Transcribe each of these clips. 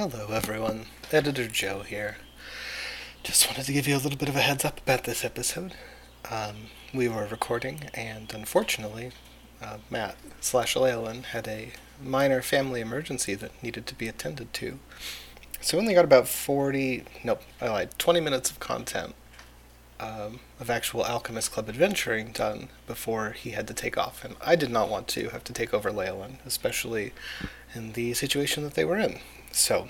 Hello, everyone. Editor Joe here. Just wanted to give you a little bit of a heads up about this episode. Um, we were recording, and unfortunately, uh, Matt slash Leyland had a minor family emergency that needed to be attended to. So we only got about 40, nope, I lied, 20 minutes of content um, of actual Alchemist Club adventuring done before he had to take off. And I did not want to have to take over Leyland, especially in the situation that they were in. So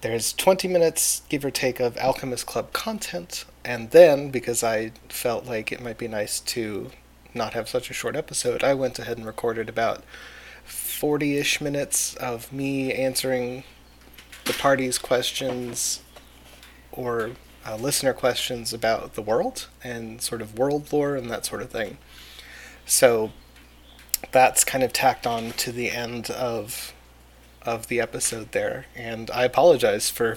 there's 20 minutes, give or take, of Alchemist Club content. And then, because I felt like it might be nice to not have such a short episode, I went ahead and recorded about 40 ish minutes of me answering the party's questions or uh, listener questions about the world and sort of world lore and that sort of thing. So that's kind of tacked on to the end of of the episode there, and I apologize for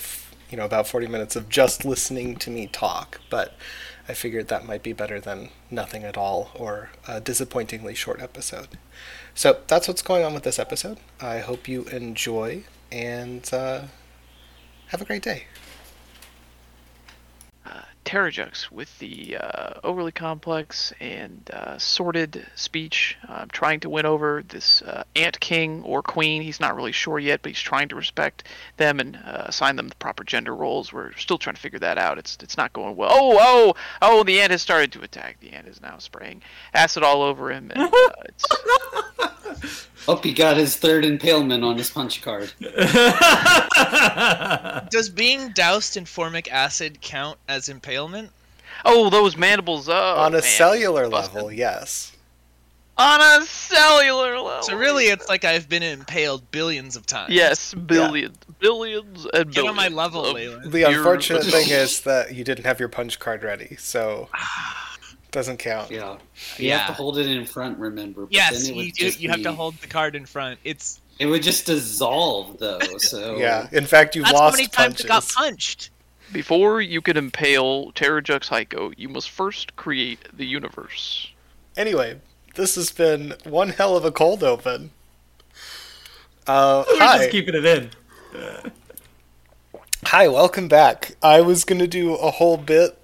you know about 40 minutes of just listening to me talk, but I figured that might be better than nothing at all or a disappointingly short episode. So that's what's going on with this episode. I hope you enjoy and uh, have a great day. Terrajux with the uh, overly complex and uh, sordid speech, uh, trying to win over this uh, ant king or queen. He's not really sure yet, but he's trying to respect them and uh, assign them the proper gender roles. We're still trying to figure that out. It's it's not going well. Oh oh oh! The ant has started to attack. The ant is now spraying acid all over him. And, uh, it's... Hope he got his third impalement on his punch card. Does being doused in formic acid count as impalement? Oh, those mandibles! Oh, On a man. cellular level, yes. On a cellular level. So really, it's like I've been impaled billions of times. Yes, billions, billions, and Get billions. on my level, of The unfortunate thing is that you didn't have your punch card ready, so ah. Doesn't count. Yeah. You Yeah. have to hold it in front, remember. But Yes, then it would you do. just You have to hold the card in front. It's It would just dissolve, though. So Yeah. In fact, you that's how many times punches. it got punched. Before you can impale Terrajux Hyko, you must first create the universe. Anyway, this has been one hell of a cold open. Uh, We're hi. just keeping it in. Hi, welcome back. I was going to do a whole bit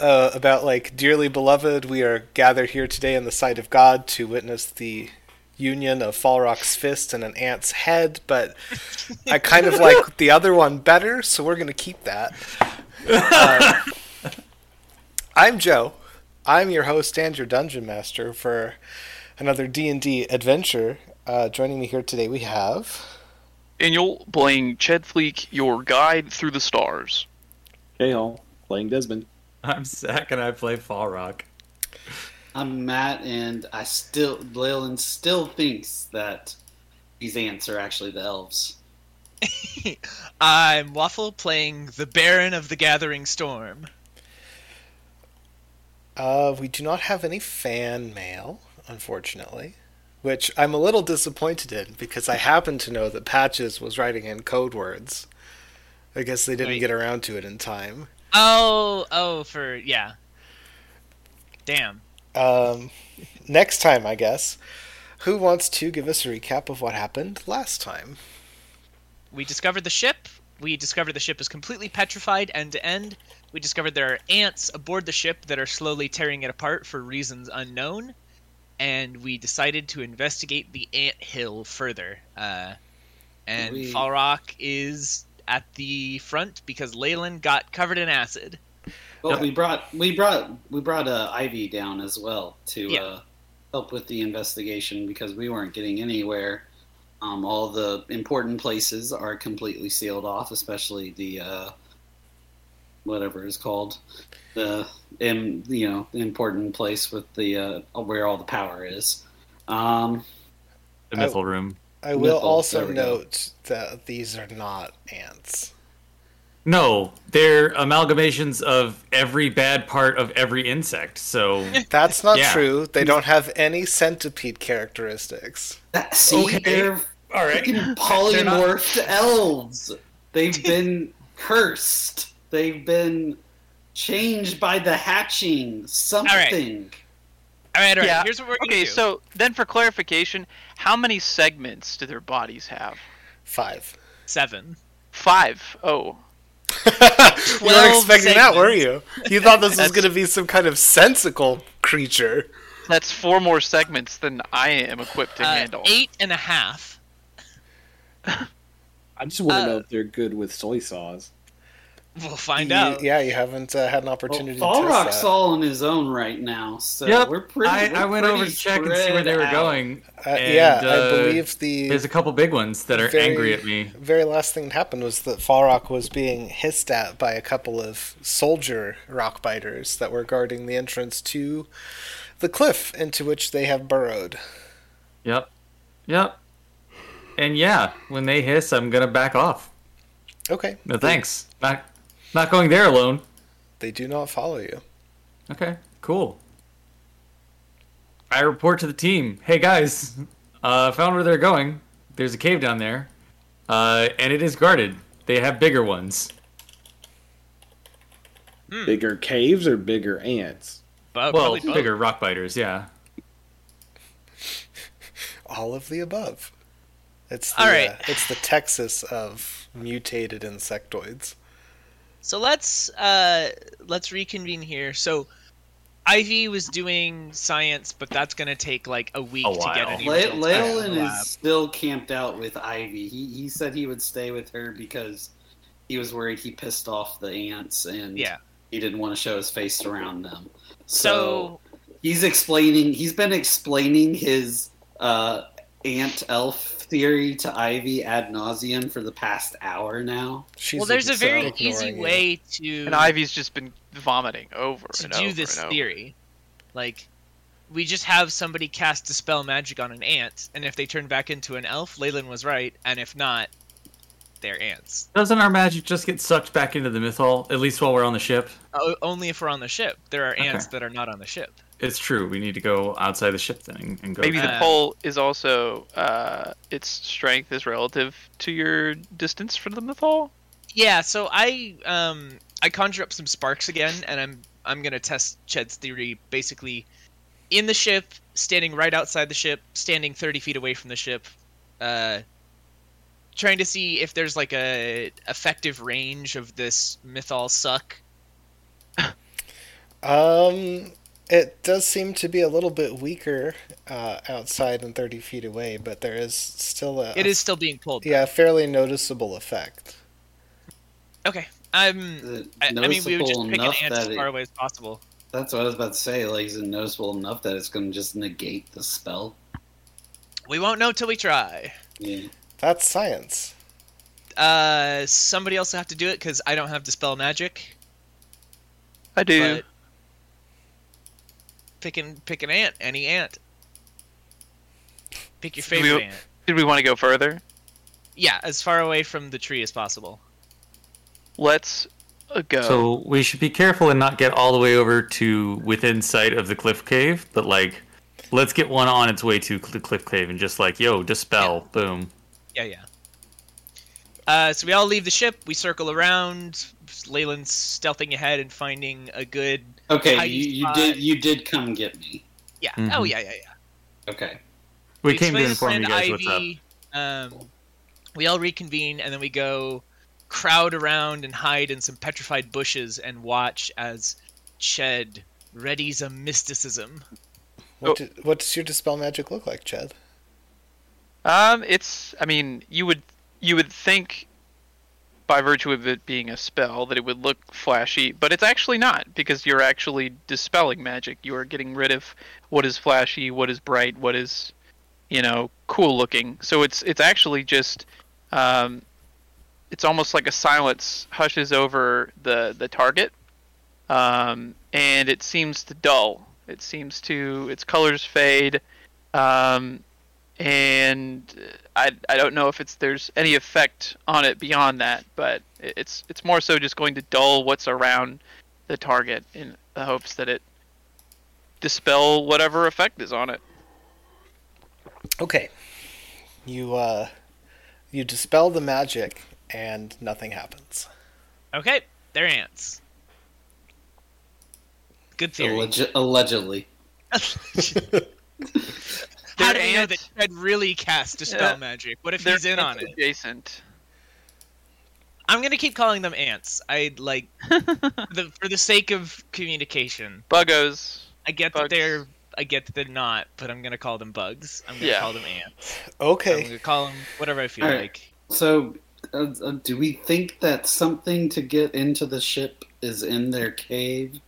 uh, about, like, dearly beloved, we are gathered here today in the sight of God to witness the union of Falrock's fist and an ant's head, but I kind of like the other one better, so we're going to keep that. Uh, I'm Joe. I'm your host and your dungeon master for another D&D adventure. Uh, joining me here today we have... Daniel playing Chedfleek, your guide through the stars. Hey all, playing Desmond. I'm Zach and I play Fall Rock. I'm Matt, and I still, Leyland still thinks that these ants are actually the elves. I'm Waffle playing the Baron of the Gathering Storm. Uh, we do not have any fan mail, unfortunately, which I'm a little disappointed in because I happen to know that Patches was writing in code words. I guess they didn't Wait. get around to it in time. Oh, oh, for yeah. Damn. Um, next time, I guess. Who wants to give us a recap of what happened last time? We discovered the ship. We discovered the ship is completely petrified end to end. We discovered there are ants aboard the ship that are slowly tearing it apart for reasons unknown. And we decided to investigate the ant hill further. Uh, and We- Fall Rock is at the front because Leyland got covered in acid. Well, Yep. we brought we brought we brought uh, Ivy down as well to Yeah. uh, help with the investigation because we weren't getting anywhere. Um, all the important places are completely sealed off, especially the uh, whatever is called the im, you know the important place with the uh, where all the power is. Um, The I- Mythal Room. I will Mythal, also there we go. note that these are not ants. No, they're amalgamations of every bad part of every insect. So That's not Yeah. true. They don't have any centipede characteristics. that, see, Okay. they're all right. freaking polymorphed elves. They've been cursed. They've been changed by the hatching. Something. All right, all right. Yeah, Here's what we're gonna Okay, do. so then for clarification, how many segments do their bodies have? Five. seven. Five. Oh. you weren't 12 expecting that, were you? You thought this was going to be some kind of sensical creature. That's four more segments than I am equipped to Uh, handle. eight and a half. I just want to Uh, know if they're good with soy sauce. We'll find You- out. Yeah, you haven't uh, had an Well, opportunity Fall to Rock's test that. all on his own right now, so Yep. we're pretty. I, I we're went over to check and see where they were out. going. Uh, and, yeah, I uh, believe the There's a couple big ones that are very- angry at me. very last thing that happened was that Falrock was being hissed at by a couple of soldier rock biters that were guarding the entrance to the cliff into which they have burrowed. Yep. Yep. And yeah, when they hiss, I'm gonna back off. Okay. No thanks. Not not going there alone. They do not follow you. Okay, cool. I report to the team. Hey guys, uh, found where they're going. There's a cave down there, uh, and it is guarded. They have bigger ones. Hmm. Bigger caves or bigger ants? But well, bigger rock biters. Yeah. All of the above. It's the, All right. uh, it's the Texas of mutated insectoids. So let's uh let's reconvene here. So Ivy was doing science, but that's gonna take like a week A to get while. any Le- results in Leyland the is still camped out with Ivy. He he said he would stay with her because he was worried he pissed off the ants and Yeah. he didn't want to show his face around them. So So, he's explaining. He's been explaining his uh, ant elf theory to Ivy ad nauseum for the past hour now. She's well, there's a very easy you. way to and Ivy's just been vomiting over to and do over this and over. theory. Like, we just have somebody cast dispel magic on an ant, and if they turn back into an elf, Leyland was right, and if not, they're ants. Doesn't our magic just get sucked back into the mythal? At least while we're on the ship. O- only if we're on the ship. There are ants Okay. that are not on the ship. It's true. We need to go outside the ship then and, and go. Maybe the Uh, pole is also uh, its strength is relative to your distance from the mythal. Yeah, so I um I conjure up some sparks again, and I'm I'm gonna test Ched's theory basically in the ship, standing right outside the ship, standing 30 feet away from the ship, uh, trying to see if there's like a effective range of this mythal suck. Um, it does seem to be a little bit weaker uh, outside and 30 feet away, but there is still a It is still being pulled. yeah, a fairly noticeable effect. Okay. I'm. I, I mean, we would just noticeable pick an enough ant as that far it, away as possible. that's what I was about to say. Like, is it noticeable enough that it's going to just negate the spell? We won't know till we try. Yeah. That's science. Uh, somebody else will have to do it because I don't have dispel magic. I do. But pick an pick an ant, any ant. Pick your Do we- favorite ant. Did we want to go further? Yeah, as far away from the tree as possible. Let's uh, go. So we should be careful and not get all the way over to within sight of the cliff cave, but like, let's get one on its way to the cliff cave and just like, yo, dispel, boom. Yeah, yeah. Uh, so we all leave the ship. We circle around. Leyland's stealthing ahead and finding a good. Okay, Hiding you, you spot. did you did come get me. Yeah. Mhm. Oh yeah, yeah, yeah. Okay. We came to inform you to guys what's up. Ivy, Um, we all reconvene and then we go crowd around and hide in some petrified bushes and watch as Ched readies a mysticism. What, Oh. do- what does your dispel magic look like, Ched? Um, it's. I mean, you would you would think, by virtue of it being a spell, that it would look flashy, but it's actually not because you're actually dispelling magic. You are getting rid of what is flashy, what is bright, what is, you know, cool looking. So it's it's actually just, um, it's almost like a silence hushes over the the target, um, and it seems to dull. It seems to its colors fade. Um, and uh, I, I don't know if it's there's any effect on it beyond that, but it's it's more so just going to dull what's around the target in the hopes that it dispel whatever effect is on it. Okay. You uh you dispel the magic and nothing happens. Okay, they're ants. Good theory. Alleg- allegedly. How They're do you know ants. that Ched really cast dispel Yeah. magic? What if They're he's in on ants it? adjacent. I'm gonna keep calling them ants. I like the for the sake of communication. Buggos. I get Bugs. that they're I get that they're not, but I'm gonna call them bugs. I'm gonna Yeah. call them ants. Okay. I'm Okay. gonna call them whatever I feel Alright. like. So, uh, uh, do we think that something to get into the ship is in their cave?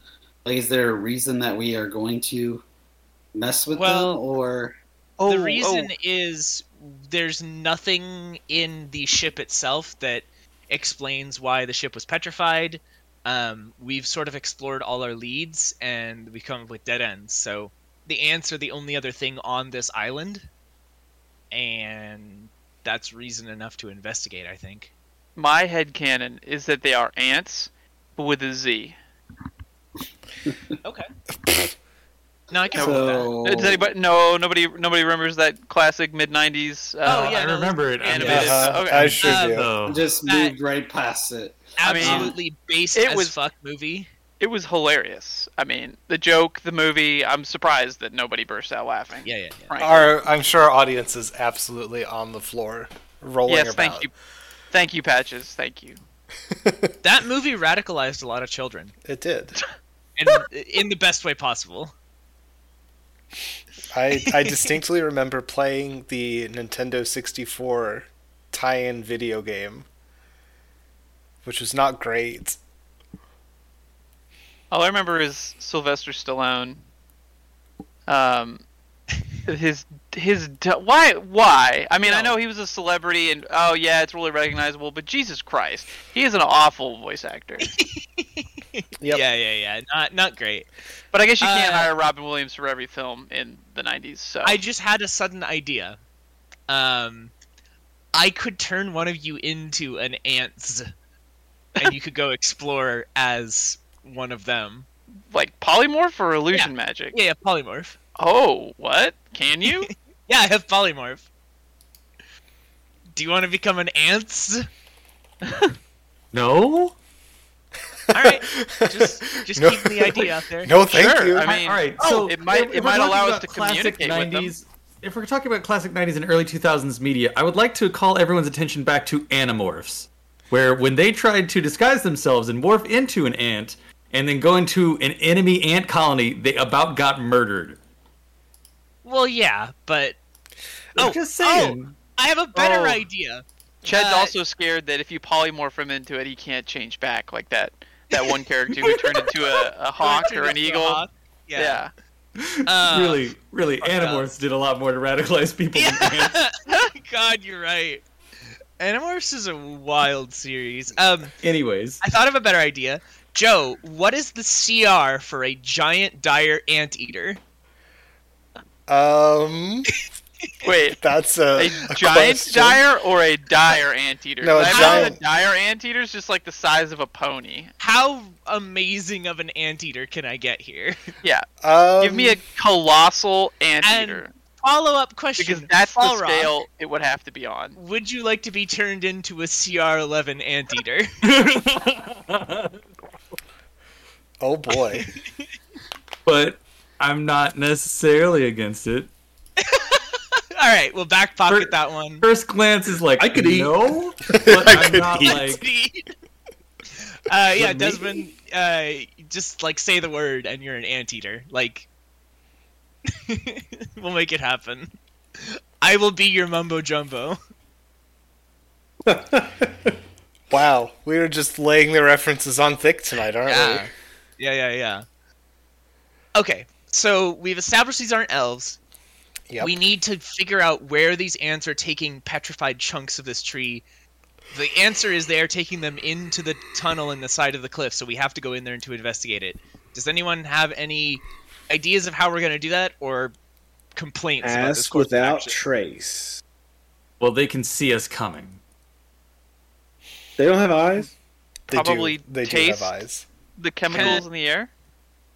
Like, is there a reason that we are going to mess with Well- them, or Oh, the reason is there's nothing in the ship itself that explains why the ship was petrified. Um, we've sort of explored all our leads and we come up with dead ends. So the ants are the only other thing on this island, and that's reason enough to investigate. I think. my head headcanon is that they are ants, but with a Z. Okay. no, I can roll with that. so? Does anybody? No, nobody. Nobody remembers that classic mid '90s. Uh, Oh, yeah, I no, remember it. animated. Uh-huh. Okay. I sure Uh, do. Just that- moved right past it. I mean, Absolutely based it as was- fuck movie. It was hilarious. I mean, the joke, the movie. I'm surprised that nobody burst out laughing. Yeah, yeah, yeah. frankly. Our, I'm sure our audience is absolutely on the floor, rolling yes, about. thank you, thank you, patches. Thank you. That movie radicalized a lot of children, It did. and in the best way possible. I I distinctly remember playing the Nintendo 64 tie-in video game, which was not great. All I remember is Sylvester Stallone. Um, his his why why? I mean, I know he was a celebrity, and oh yeah, it's really recognizable. But Jesus Christ, he is an awful voice actor. Yep. Yeah, yeah, yeah. Not not great. But I guess you can't Uh, hire Robin Williams for every film in the '90s. So I just had a sudden idea. Um, I could turn one of you into an ants, and you could go explore as one of them. like polymorph or illusion magic. Yeah, yeah, polymorph. Oh, what? Can you? Yeah, I have polymorph. Do you want to become an ants? no. All right, just just No. keeping the idea out there. No, thank Sure, you. I mean, all right. oh, So it might- it might allow us about to classic communicate with them. If we're talking about classic 90s and early 2000s media, I would like to call everyone's attention back to Animorphs, where when they tried to disguise themselves and morph into an ant and then go into an enemy ant colony, they about got murdered. Well, yeah, but I'm Oh, just saying. I have a better Oh. idea. Ched's Uh, also scared that if you polymorph him into it, he can't change back like that. That one character who turned into a, a hawk or an eagle. hawk. Yeah. Uh, really, really, fuck Animorphs did a lot more to radicalize people than ants. God, you're right. Animorphs is a wild series. Um, Anyways, I thought of a better idea. Joe, what is the CR for a giant dire anteater? Um, Wait, that's a, a, a giant question. dire or a dire anteater? No, a 'Cause I imagine giant- a dire anteater is just like the size of a pony. How amazing of an anteater can I get here? Yeah. Um, Give me a colossal anteater. Follow up question. Because that's the Balrog, scale it would have to be on. Would you like to be turned into a CR11 anteater? Oh boy. but I'm not necessarily against it. All right, we'll back pocket For- that one. First glance is like I could eat. no, but I I'm could not eat. like uh, yeah, Desmond, uh, just like say the word and you're an anteater. Like, we'll make it happen. I will be your mumbo jumbo. wow, we were just laying the references on thick tonight, aren't Yeah. Yeah, yeah, yeah. Okay, so we've established these aren't elves. We? Yep. We need to figure out where these ants are taking petrified chunks of this tree. The answer is they are taking them into the tunnel in the side of the cliff, so we have to go in there and to investigate it. Does anyone have any ideas of how we're going to do that or complaints about this Ask course of without action? trace. well, they can see us coming. They don't have eyes. They Probably do. They taste- do have eyes. The chemicals in the air?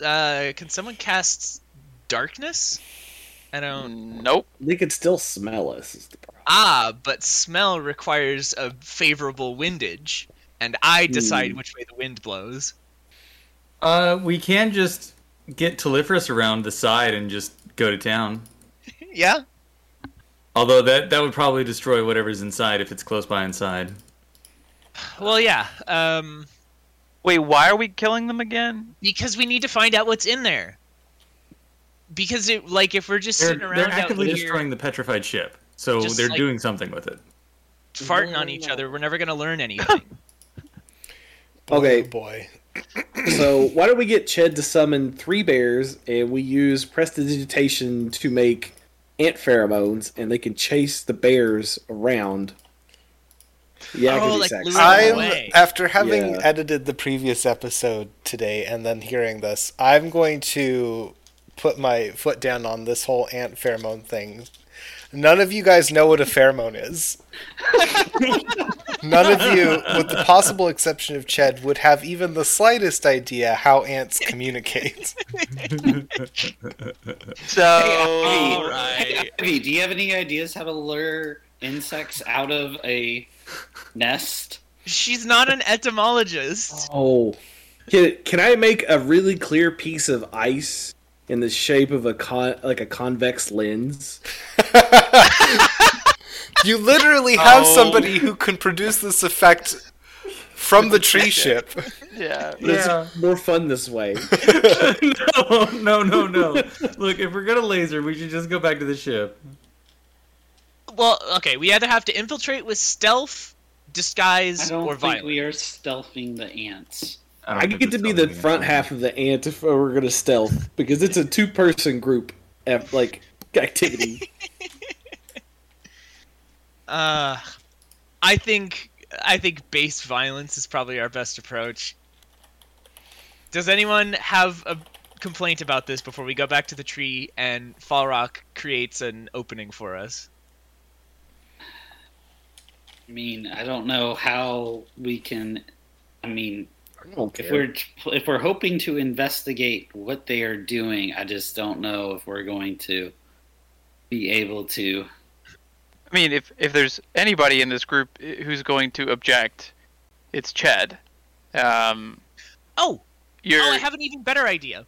uh, can someone cast darkness? I don't. Nope. They could still smell us. Is the problem. Ah, but smell requires a favorable windage, and I decide Hmm. which way the wind blows. Uh, we can just get Telephorus around the side and just go to town. Yeah. Although that that would probably destroy whatever's inside if it's close by inside. well, yeah. Um, Wait, why are we killing them again? because we need to find out what's in there. Because it, like, if we're just They're, sitting around they're out actively here destroying the petrified ship, so Just they're like- doing something with it. farting on each other, we're never gonna learn anything. Okay. Oh boy. So why don't we get Ched to summon three bears, and we use prestidigitation to make ant pheromones, and they can chase the bears around. Yeah, Oh, like sex. lure them I'm after having Yeah. edited the previous episode today and then hearing this, I'm going to put my foot down on this whole ant pheromone thing. None of you guys know what a pheromone is. None of you, with the possible exception of Ched, would have even the slightest idea how ants communicate. So, All right. Ivy, do you have any ideas how to lure insects out of a nest? She's not an etymologist. Oh, can, can I make a really clear piece of ice in the shape of a con like a convex lens? You literally have Oh. somebody who can produce this effect from the tree ship. yeah. But it's Yeah. more fun this way. no, no, no, no. Look, if we're gonna laser, we should just go back to the ship. Well, okay, we either have to infiltrate with stealth, I disguise, don't or think violence. we are stealthing the ants. Don't I could get to be the front against half of the ant if we're gonna stealth because it's a two person group F, like activity. Uh, I think I think base violence is probably our best approach. Does anyone have a complaint about this before we go back to the tree and Fall Rock creates an opening for us? I mean, I don't know how we can. I mean, I don't if we're if we're hoping to investigate what they are doing, I just don't know if we're going to be able to. I mean, if if there's anybody in this group who's going to object, it's Ched. Um, Oh, you're oh, I have an even better idea.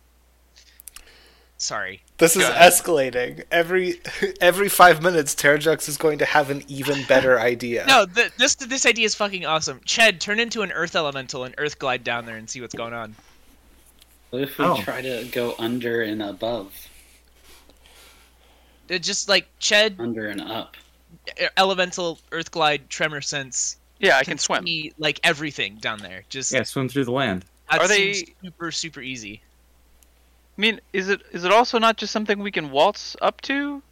Sorry. This is escalating. Every every five minutes, Terrajux is going to have an even better idea. No, th- this this idea is fucking awesome. Ched, turn into an Earth Elemental and Earth glide down there and see what's going on. What if we Oh. try to go under and above, Uh, Just like Ched, under and up? Elemental, Earth glide, Tremor sense. yeah, I can swim. see, like everything down there. Just Yeah, swim through the land. that Are they- super super easy. I mean, is it is it also not just something we can waltz up to?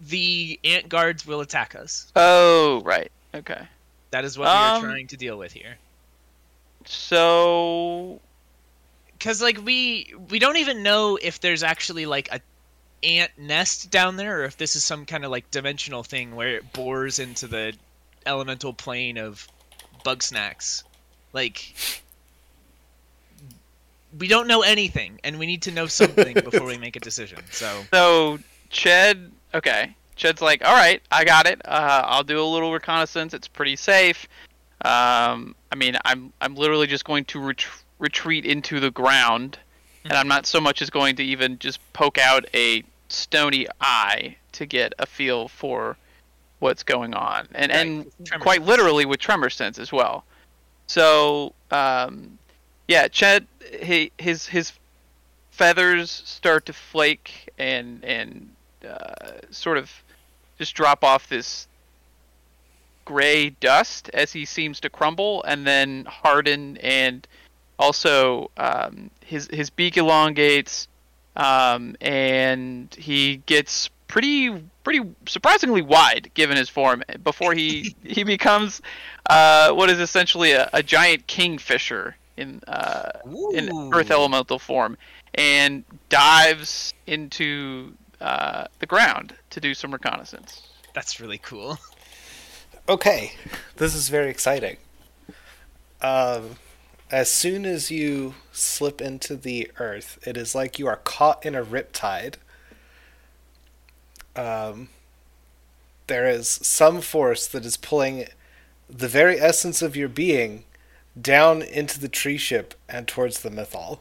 The ant guards will attack us. Oh, right. Okay. That is what Um, we are trying to deal with here. So Cause like we we don't even know if there's actually like a ant nest down there, or if this is some kind of like dimensional thing where it bores into the elemental plane of bug snacks. Like we don't know anything, and we need to know something before we make a decision. So so Ched. Okay. Ched's like, all right, I got it. Uh, I'll do a little reconnaissance. It's pretty safe. Um, I mean, I'm I'm literally just going to ret- retreat into the ground, and I'm not so much as going to even just poke out a stony eye to get a feel for what's going on, and and Right, tremor quite literally with tremor sense as well. So, um, yeah, Ched, he, his his feathers start to flake and and uh, sort of just drop off this gray dust as he seems to crumble and then harden and also um, his his beak elongates um, and he gets pretty pretty surprisingly wide given his form before he he becomes uh, what is essentially a, a giant kingfisher in uh, in earth elemental form and dives into uh, the ground to do some reconnaissance. that's really cool. Okay, this is very exciting. Um, as soon as you slip into the earth, it is like you are caught in a riptide. Um, there is some force that is pulling the very essence of your being down into the tree ship and towards the mythal.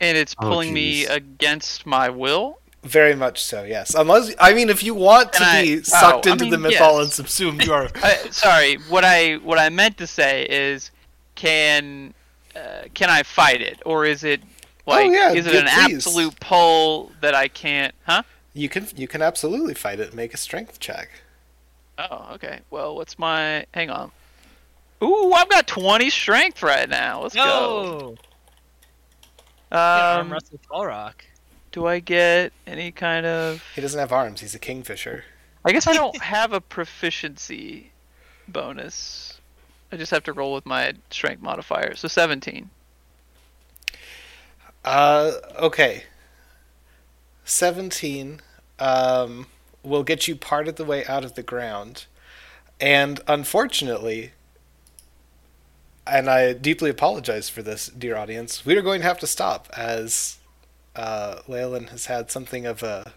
And it's Oh, pulling me against my will. Very much so, yes. Unless I mean, if you want to Can I- be sucked oh, I into the mean, mythal yes. and subsumed, you are. Uh, sorry, what I what I meant to say is, can uh, can I fight it, or is it like Oh, yeah, is it an please. absolute pull that I can't? Huh? You can you can absolutely fight it. Make a strength check. Oh, okay. Well, what's my? Hang on. Ooh, I've got 20 strength right now. Let's No. go. Um, Russell Tallrock. do I get any kind of? He doesn't have arms. He's a kingfisher. I guess I don't have a proficiency bonus. I just have to roll with my strength modifier. So 17. Uh, okay. Seventeen. Um, will get you part of the way out of the ground, and unfortunately, and I deeply apologize for this, dear audience. We are going to have to stop as uh, has had something of a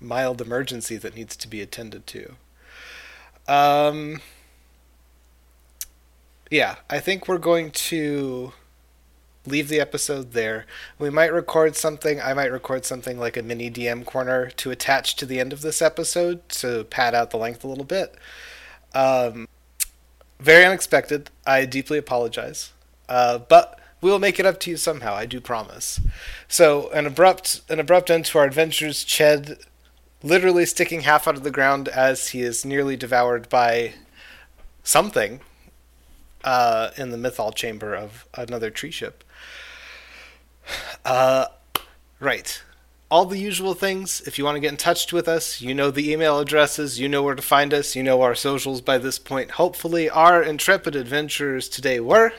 mild emergency that needs to be attended to. Um. Yeah, I think we're going to leave the episode there. We might record something. I might record something like a mini DM corner to attach to the end of this episode to pad out the length a little bit. Um, very unexpected. I deeply apologize. Uh, but we will make it up to you somehow. I do promise. So an abrupt an abrupt end to our adventures. Ched literally sticking half out of the ground as he is nearly devoured by something uh, in the mythal chamber of another tree ship. Uh, right. All the usual things. If you want to get in touch with us, you know the email addresses, you know where to find us, you know our socials by this point. Hopefully, our intrepid adventurers today were.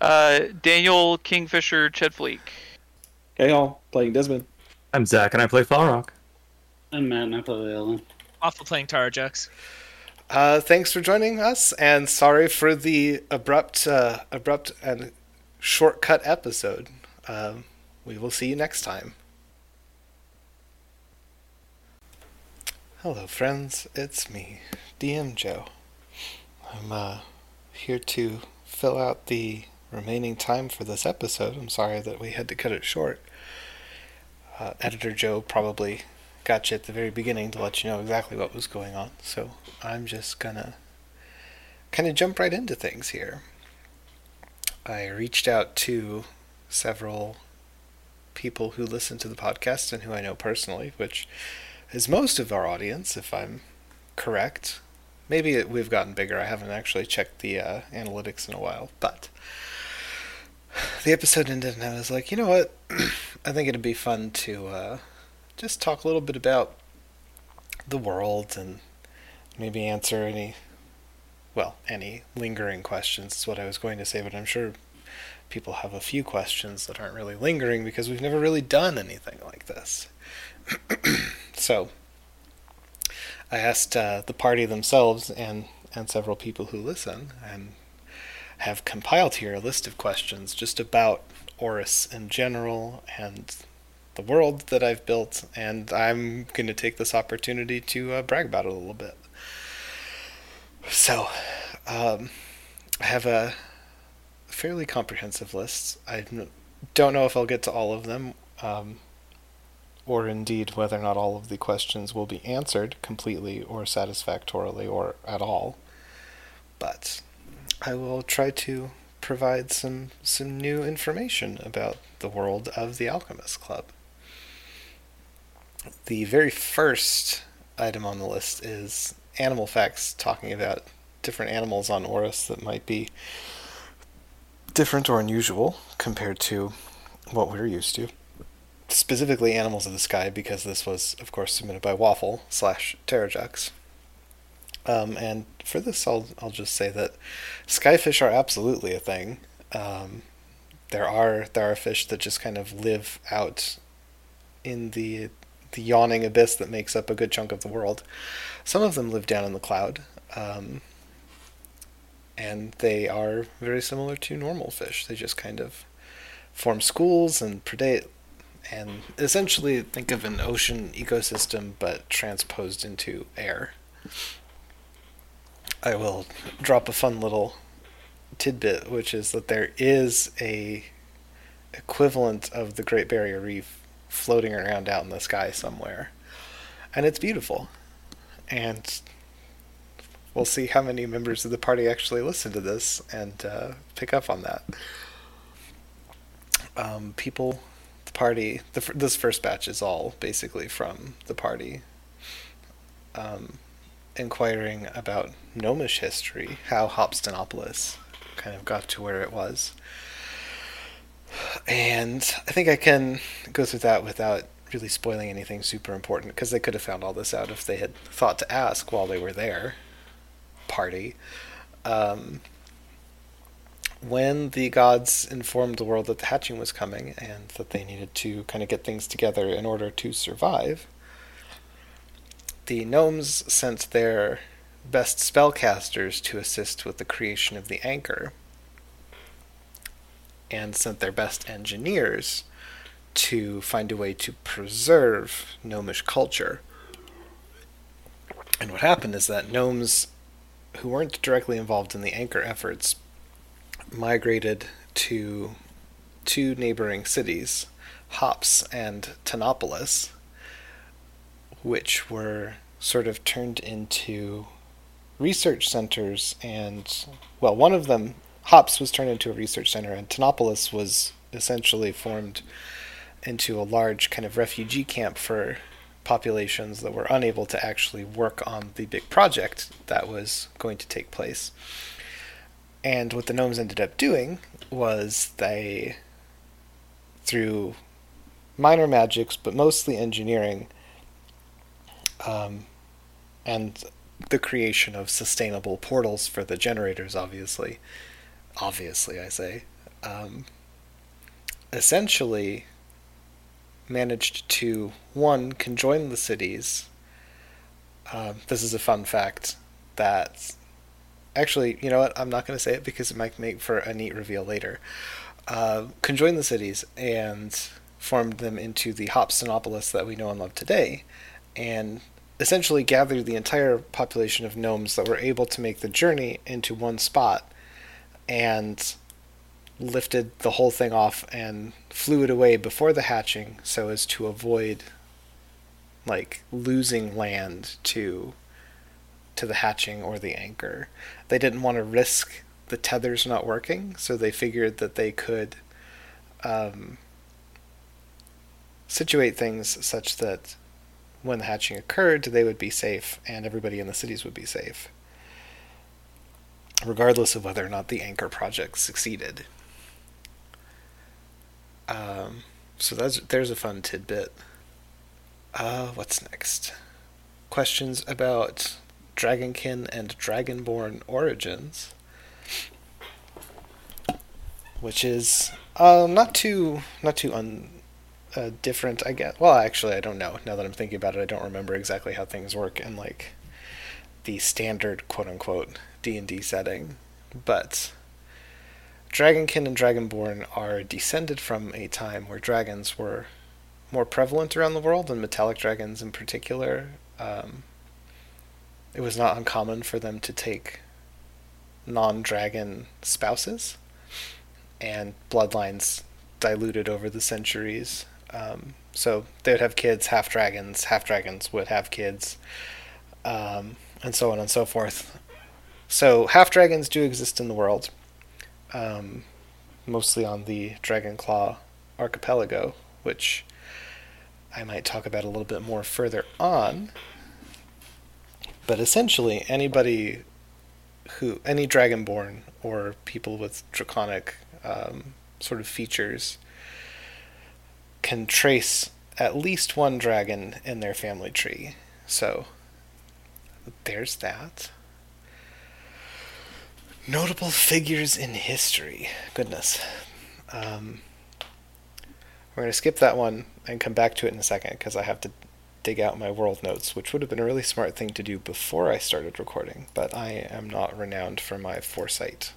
Uh, Daniel Kingfisher Chedfleek. Okay, y'all playing Desmond. I'm Zach, and I play Falrock. I'm Matt and I play Ellen. Awful playing Terrajux. Uh, thanks for joining us, and sorry for the abrupt, uh, abrupt and shortcut episode. Um, we will see you next time. Hello, friends. It's me, DM Joe. I'm uh, here to fill out the remaining time for this episode. I'm sorry that we had to cut it short. Uh, Editor Joe probably got you at the very beginning to let you know exactly what was going on. So I'm just gonna kind of jump right into things here. I reached out to several people who listen to the podcast and who I know personally, which is most of our audience, if I'm correct. Maybe it, we've gotten bigger. I haven't actually checked the uh, analytics in a while, but the episode ended, and I was like, you know what? I think it'd be fun to uh, just talk a little bit about the world and maybe answer any, well, any lingering questions is what I was going to say, but I'm sure people have a few questions that aren't really lingering because we've never really done anything like this. so, I asked uh, the party themselves and, and several people who listen and have compiled here a list of questions just about Oris in general and the world that I've built, and I'm going to take this opportunity to uh, brag about it a little bit. So, um, I have a fairly comprehensive list. I don't know if I'll get to all of them, um, or indeed whether or not all of the questions will be answered completely or satisfactorily or at all. But I will try to provide some some new information about the world of the Alchemist Club. The very first item on the list is animal facts talking about different animals on Oris that might be different or unusual compared to what we're used to. Specifically, animals of the sky, because this was, of course, submitted by Waffle slash Terrajux. Um, and for this, I'll I'll just say that skyfish are absolutely a thing. Um, there are there are fish that just kind of live out in the the yawning abyss that makes up a good chunk of the world. Some of them live down in the cloud, um, and they are very similar to normal fish. They just kind of form schools and predate, and essentially think of an ocean ecosystem but transposed into air. I will drop a fun little tidbit, which is that there is a equivalent of the Great Barrier Reef floating around out in the sky somewhere. And it's beautiful. And we'll see how many members of the party actually listen to this and uh, pick up on that. Um, people, the party, the, this first batch is all basically from the party. Um, inquiring about gnomish history, how Hopstonopolis kind of got to where it was. And I think I can go through that without really spoiling anything super important because they could have found all this out if they had thought to ask while they were there. Party. Um, when the gods informed the world that the hatching was coming and that they needed to kind of get things together in order to survive, the gnomes sent their best spellcasters to assist with the creation of the anchor and sent their best engineers to find a way to preserve gnomish culture. And what happened is that gnomes who weren't directly involved in the anchor efforts migrated to two neighboring cities, Hops and Tanopolis, which were sort of turned into research centers and well one of them hops was turned into a research center and tanopolis was essentially formed into a large kind of refugee camp for populations that were unable to actually work on the big project that was going to take place and what the gnomes ended up doing was they through minor magics but mostly engineering um, and the creation of sustainable portals for the generators, obviously. Obviously, I say. Um, essentially, managed to, one, conjoin the cities. Um, this is a fun fact that. Actually, you know what? I'm not going to say it because it might make for a neat reveal later. Uh, conjoined the cities and formed them into the Hopstonopolis that we know and love today, and essentially gathered the entire population of gnomes that were able to make the journey into one spot and lifted the whole thing off and flew it away before the hatching so as to avoid like losing land to to the hatching or the anchor. They didn't want to risk the tethers not working, so they figured that they could um, situate things such that when the hatching occurred, they would be safe and everybody in the cities would be safe, regardless of whether or not the anchor project succeeded. Um, so that's, there's a fun tidbit. Uh, what's next? Questions about Dragonkin and Dragonborn origins, which is uh, not too not too un, uh, different, I guess. Well, actually, I don't know. Now that I'm thinking about it, I don't remember exactly how things work in like the standard quote unquote D and D setting, but Dragonkin and Dragonborn are descended from a time where dragons were more prevalent around the world, and metallic dragons in particular. Um, it was not uncommon for them to take non-dragon spouses, and bloodlines diluted over the centuries um, so they would have kids, half dragons, half dragons would have kids, um, and so on and so forth. So half dragons do exist in the world, um, mostly on the Dragonclaw archipelago, which I might talk about a little bit more further on. But essentially, anybody who, any dragonborn or people with draconic um, sort of features can trace at least one dragon in their family tree. So there's that. Notable figures in history. Goodness. Um, we're going to skip that one and come back to it in a second because I have to dig out my world notes, which would have been a really smart thing to do before I started recording, but I am not renowned for my foresight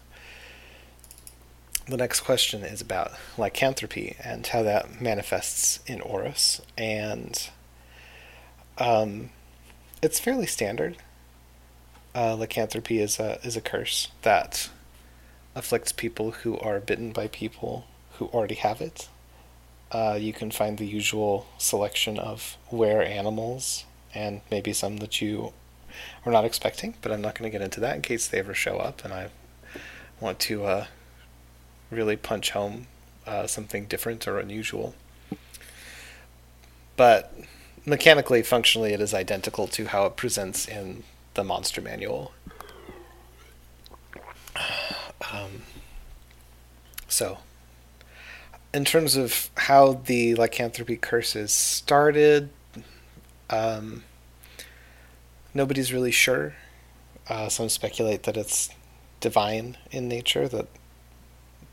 the next question is about lycanthropy and how that manifests in Oris, and um, it's fairly standard. Uh, lycanthropy is a is a curse that afflicts people who are bitten by people who already have it. Uh, you can find the usual selection of were animals and maybe some that you were not expecting, but I'm not going to get into that in case they ever show up and I want to uh, really punch home uh, something different or unusual. But mechanically, functionally, it is identical to how it presents in the monster manual. Um, so, in terms of how the lycanthropy curses started, um, nobody's really sure. Uh, some speculate that it's divine in nature, that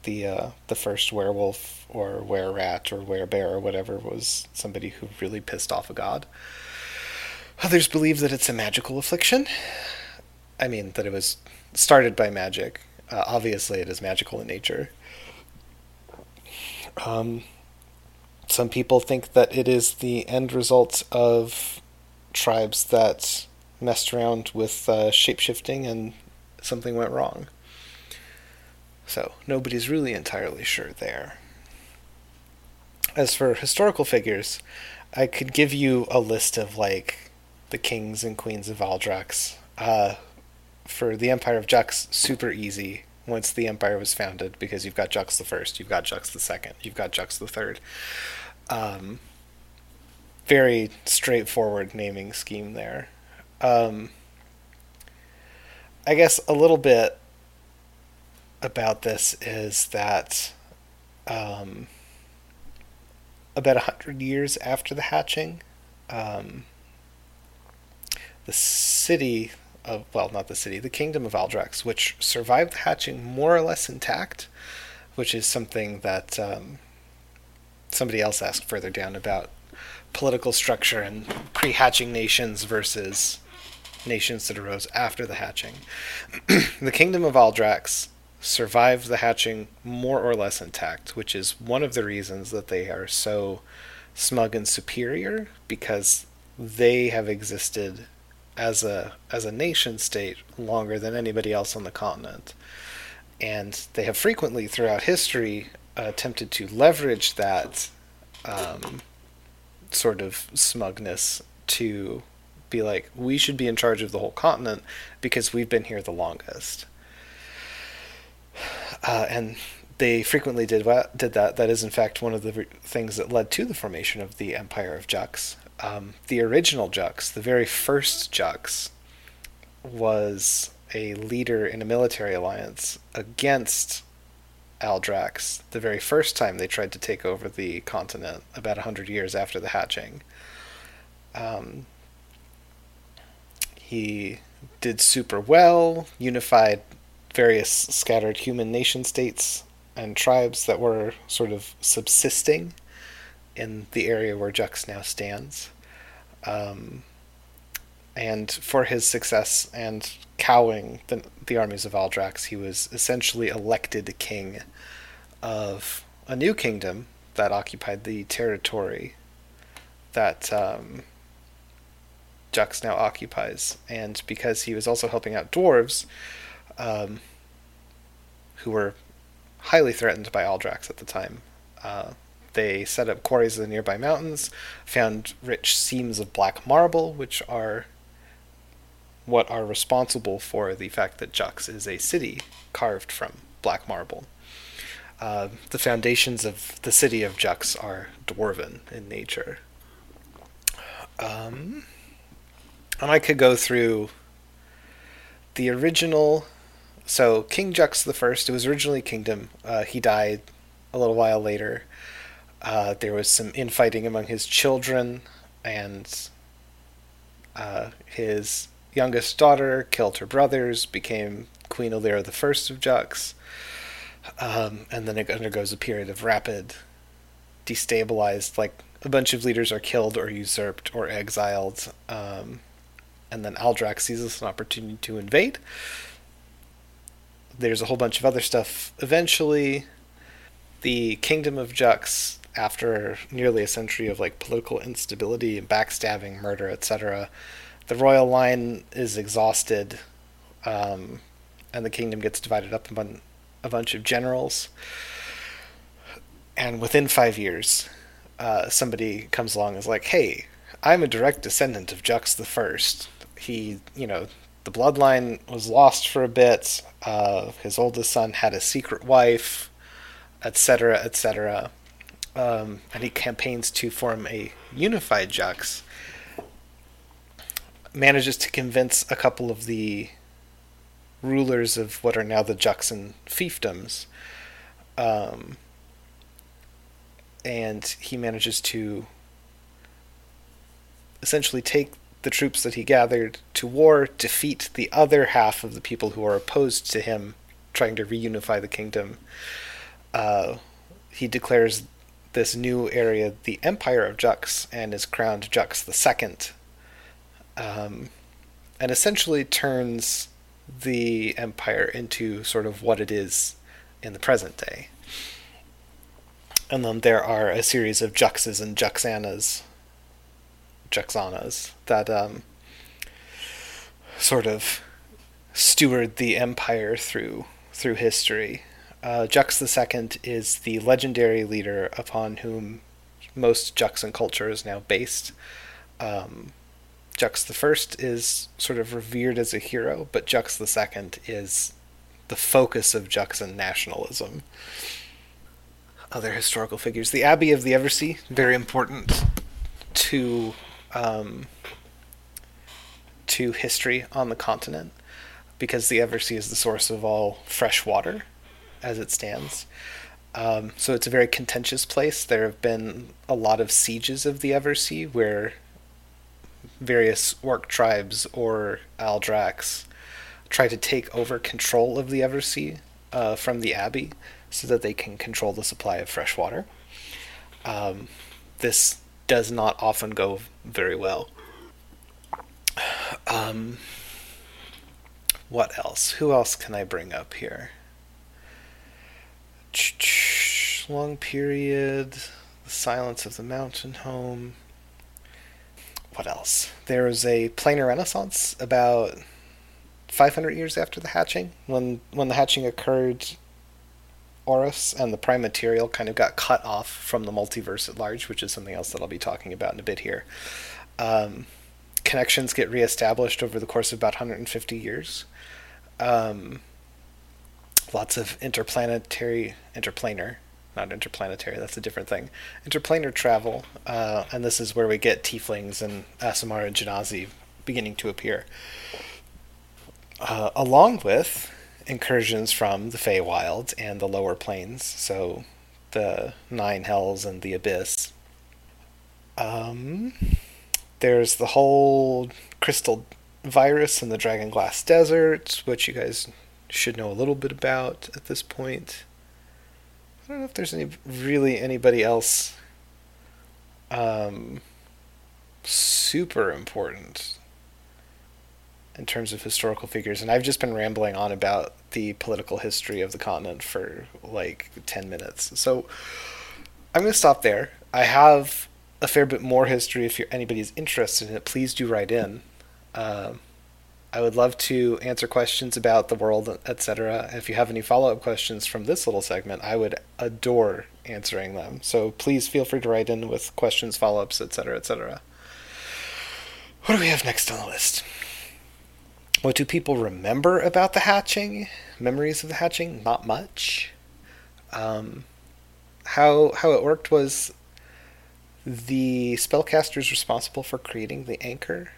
the uh, the first werewolf or were rat or were bear or whatever was somebody who really pissed off a god. Others believe that it's a magical affliction. I mean, that it was started by magic. Uh, obviously, it is magical in nature. Um, some people think that it is the end result of tribes that messed around with uh, shapeshifting and something went wrong. So, nobody's really entirely sure there. As for historical figures, I could give you a list of like the kings and queens of Aldrax. Uh, for the Empire of Jux, super easy once the Empire was founded because you've got Jux the First, you've got Jux the Second, you've got Jux the Third. Um, very straightforward naming scheme there. Um, I guess a little bit about this is that um, about a hundred years after the hatching, um, the city of well, not the city, the kingdom of Aldrax, which survived the hatching more or less intact, which is something that um, somebody else asked further down about political structure and pre-hatching nations versus nations that arose after the hatching. the kingdom of Aldrax survived the hatching more or less intact, which is one of the reasons that they are so smug and superior because they have existed as a as a nation state longer than anybody else on the continent. And they have frequently throughout history attempted to leverage that um, sort of smugness to be like, we should be in charge of the whole continent because we've been here the longest. Uh, and they frequently did did that. That is, in fact, one of the things that led to the formation of the Empire of Jux. Um, the original Jux, the very first Jux, was a leader in a military alliance against Aldrax the very first time they tried to take over the continent, about a hundred years after the hatching. Um, he did super well, unified various scattered human nation states and tribes that were sort of subsisting in the area where Jux now stands. Um, and for his success and cowing the, the armies of Aldrax, he was essentially elected king of a new kingdom that occupied the territory that um, Jux now occupies. And because he was also helping out dwarves, um, who were highly threatened by Aldrax at the time. Uh, they set up quarries in the nearby mountains, found rich seams of black marble, which are what are responsible for the fact that Jux is a city carved from black marble. Uh, the foundations of the city of Jux are dwarven in nature. Um, and I could go through the original so King Jux the First, it was originally Kingdom. Uh, he died a little while later. Uh, there was some infighting among his children, and uh, his youngest daughter killed her brothers, became Queen Alira the First of Jux, um, and then it undergoes a period of rapid destabilized. Like a bunch of leaders are killed or usurped or exiled, um, and then Aldrax seizes an opportunity to invade there's a whole bunch of other stuff. Eventually, the kingdom of Jux, after nearly a century of like political instability and backstabbing, murder, etc., the royal line is exhausted, um, and the kingdom gets divided up among a bunch of generals. And within five years, uh, somebody comes along and is like, "Hey, I'm a direct descendant of Jux the First. He, you know, the bloodline was lost for a bit. Uh, his oldest son had a secret wife, etc., etc." Um, and he campaigns to form a unified Jux. Manages to convince a couple of the rulers of what are now the Juxan fiefdoms. Um, and he manages to essentially take the troops that he gathered to war, defeat the other half of the people who are opposed to him, trying to reunify the kingdom. Uh, he declares this new area the Empire of Jux and is crowned Jux the Second, um, and essentially turns the empire into sort of what it is in the present day. And then there are a series of Juxes and Juxanas, Juxanas, that um, sort of steward the empire through through history. Uh, Jux II is the legendary leader upon whom most Juxan culture is now based. Um, Jux the First is sort of revered as a hero, but Jux the Second is the focus of Juxan nationalism. Other historical figures: the Abbey of the Eversea, very important to um, to history on the continent, because the Eversea is the source of all fresh water, as it stands. Um, so it's a very contentious place. There have been a lot of sieges of the Eversea where various orc tribes or Aldrax try to take over control of the Eversea uh, from the Abbey so that they can control the supply of fresh water. Um, this does not often go very well. Um, what else? Who else can I bring up here? Long period, the silence of the mountain home what else? There is a planar renaissance about 500 years after the hatching. When when the hatching occurred, Oris and the prime material kind of got cut off from the multiverse at large, which is something else that I'll be talking about in a bit here. Um, connections get reestablished over the course of about 150 years. Um, lots of interplanetary, interplanar not interplanetary. That's a different thing. Interplanar travel, uh, and this is where we get tieflings and Aasimar and Genasi beginning to appear, uh, along with incursions from the Feywild and the lower planes. So the Nine Hells and the Abyss. Um, there's the whole crystal virus in the Dragon Glass Desert, which you guys should know a little bit about at this point. I don't know if there's any really anybody else um, super important in terms of historical figures, and I've just been rambling on about the political history of the continent for like ten minutes. So I'm going to stop there. I have a fair bit more history. If anybody's interested in it, please do write in. Um, I would love to answer questions about the world, etc. If you have any follow up questions from this little segment, I would adore answering them. So please feel free to write in with questions, follow ups, etc., etc. What do we have next on the list? What do people remember about the hatching? Memories of the hatching? Not much. Um, how how it worked was the spellcasters responsible for creating the anchor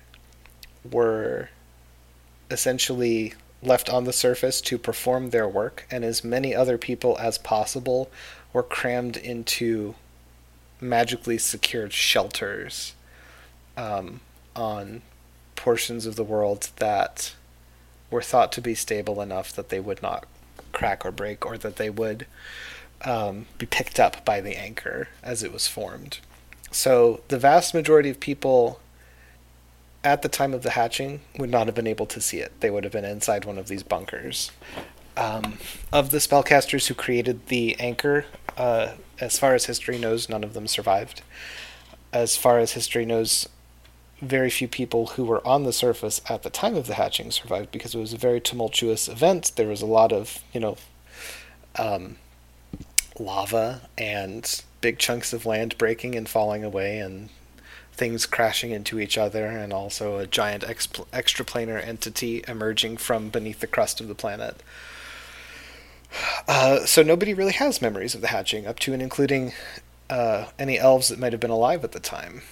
were essentially left on the surface to perform their work, and as many other people as possible were crammed into magically secured shelters um, on portions of the world that were thought to be stable enough that they would not crack or break, or that they would um, be picked up by the anchor as it was formed. So the vast majority of people at the time of the hatching would not have been able to see it. They would have been inside one of these bunkers. Um, of the spellcasters who created the anchor, uh, as far as history knows, none of them survived. As far as history knows, very few people who were on the surface at the time of the hatching survived because it was a very tumultuous event. There was a lot of, you know, um, lava and big chunks of land breaking and falling away, and things crashing into each other, and also a giant exp- extraplanar entity emerging from beneath the crust of the planet. Uh, so nobody really has memories of the hatching, up to and including uh, any elves that might have been alive at the time.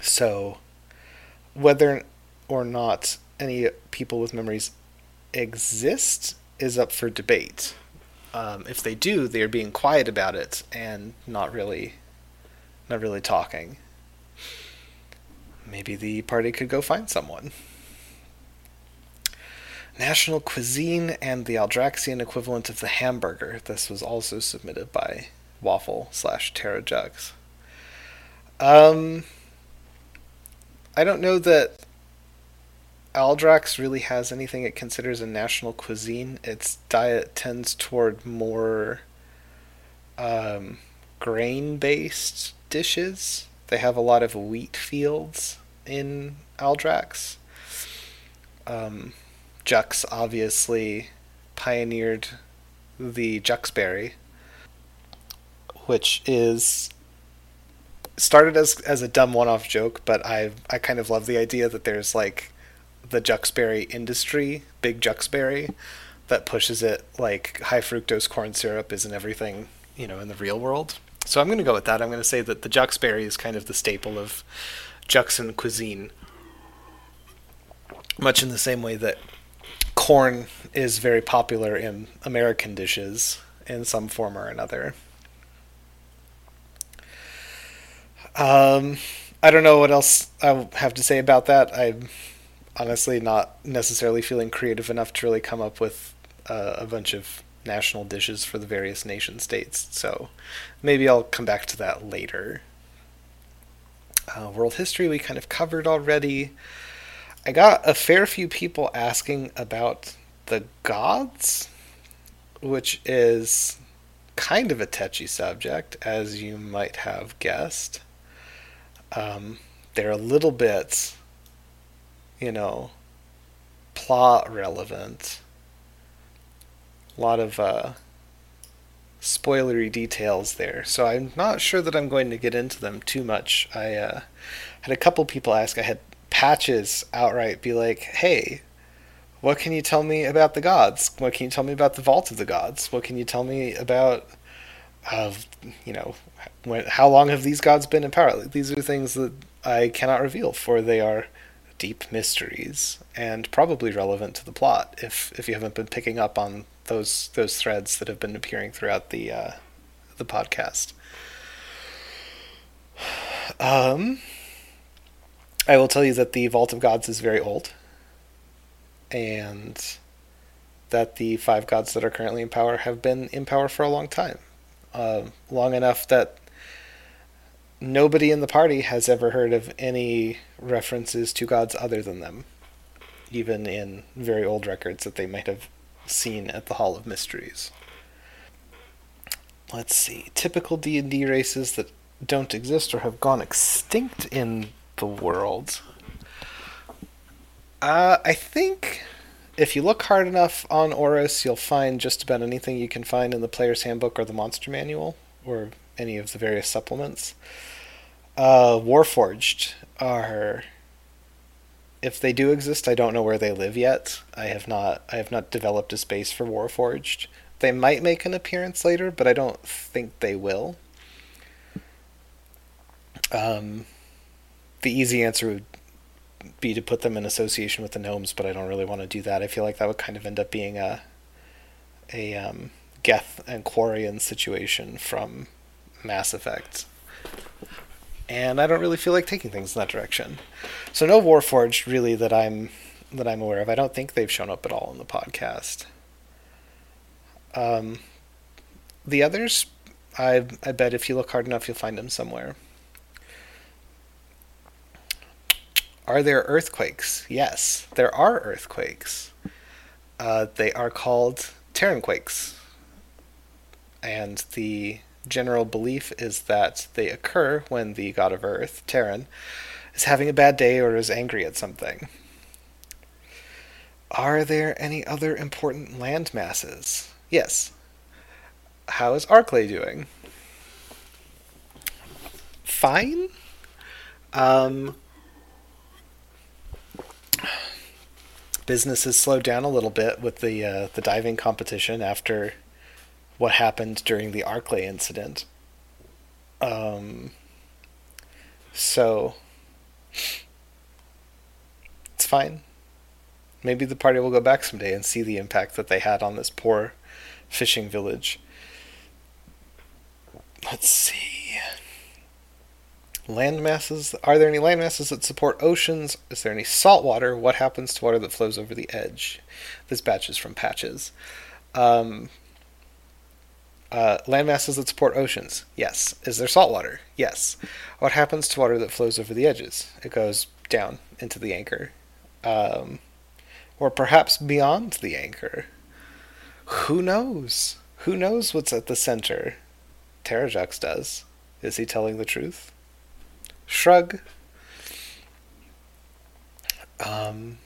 So, whether or not any people with memories exist is up for debate. Um, if they do, they are being quiet about it and not really, not really talking. Maybe the party could go find someone. National cuisine and the Aldraxian equivalent of the hamburger. This was also submitted by Waffle slash Terrajux. Um, I don't know that Aldrax really has anything it considers a national cuisine. Its diet tends toward more um, grain based dishes. They have a lot of wheat fields in Aldrax. Um, Jux obviously pioneered the Juxberry, which is started as as a dumb one-off joke, but I I kind of love the idea that there's like the Juxberry industry, big Juxberry, that pushes it like high fructose corn syrup isn't everything you know in the real world. So I'm going to go with that. I'm going to say that the Juxberry is kind of the staple of Juxan cuisine, much in the same way that corn is very popular in American dishes in some form or another. Um, I don't know what else I have to say about that. I'm honestly not necessarily feeling creative enough to really come up with uh, a bunch of national dishes for the various nation states. So maybe I'll come back to that later. Uh, world history we kind of covered already. I got a fair few people asking about the gods, which is kind of a touchy subject, as you might have guessed. Um, they're a little bit, you know, plot relevant. A lot of uh, spoilery details there, so I'm not sure that I'm going to get into them too much. I uh, had a couple people ask. I had patches outright be like, "Hey, what can you tell me about the gods? What can you tell me about the vault of the gods? What can you tell me about, uh, you know, when, how long have these gods been in power? These are things that I cannot reveal, for they are deep mysteries and probably relevant to the plot. If if you haven't been picking up on those those threads that have been appearing throughout the uh, the podcast. Um, I will tell you that the Vault of Gods is very old, and that the five gods that are currently in power have been in power for a long time, uh, long enough that nobody in the party has ever heard of any references to gods other than them, even in very old records that they might have seen at the Hall of Mysteries. Let's see, typical D and D races that don't exist or have gone extinct in the world. Uh, I think if you look hard enough on Oris, you'll find just about anything you can find in the Player's Handbook or the Monster Manual or any of the various supplements. Uh, Warforged are, if they do exist, I don't know where they live yet. I have not, I have not developed a space for Warforged. They might make an appearance later, but I don't think they will. Um, the easy answer would be to put them in association with the gnomes, but I don't really want to do that. I feel like that would kind of end up being a a um, Geth and Quarian situation from Mass Effect. And I don't really feel like taking things in that direction. So no Warforged really that I'm that I'm aware of. I don't think they've shown up at all in the podcast. Um, the others, I I bet if you look hard enough, you'll find them somewhere. Are there earthquakes? Yes, there are earthquakes. Uh, they are called Terran quakes. And the general belief is that they occur when the god of earth, Terran, is having a bad day or is angry at something. Are there any other important land masses? Yes. How is Arklay doing? fine. Um, business has slowed down a little bit with the uh, the diving competition after what happened during the Arclay incident. Um, so it's fine. Maybe the party will go back someday and see the impact that they had on this poor fishing village. Let's see. Land masses. Are there any land masses that support oceans? Is there any salt water? What happens to water that flows over the edge? This batch is from Patches. Um, uh, land masses that support oceans. Yes. Is there salt water? Yes. What happens to water that flows over the edges? It goes down into the anchor. Um, or perhaps beyond the anchor. Who knows? Who knows what's at the center? Terrajux does. Is he telling the truth? Shrug. Um,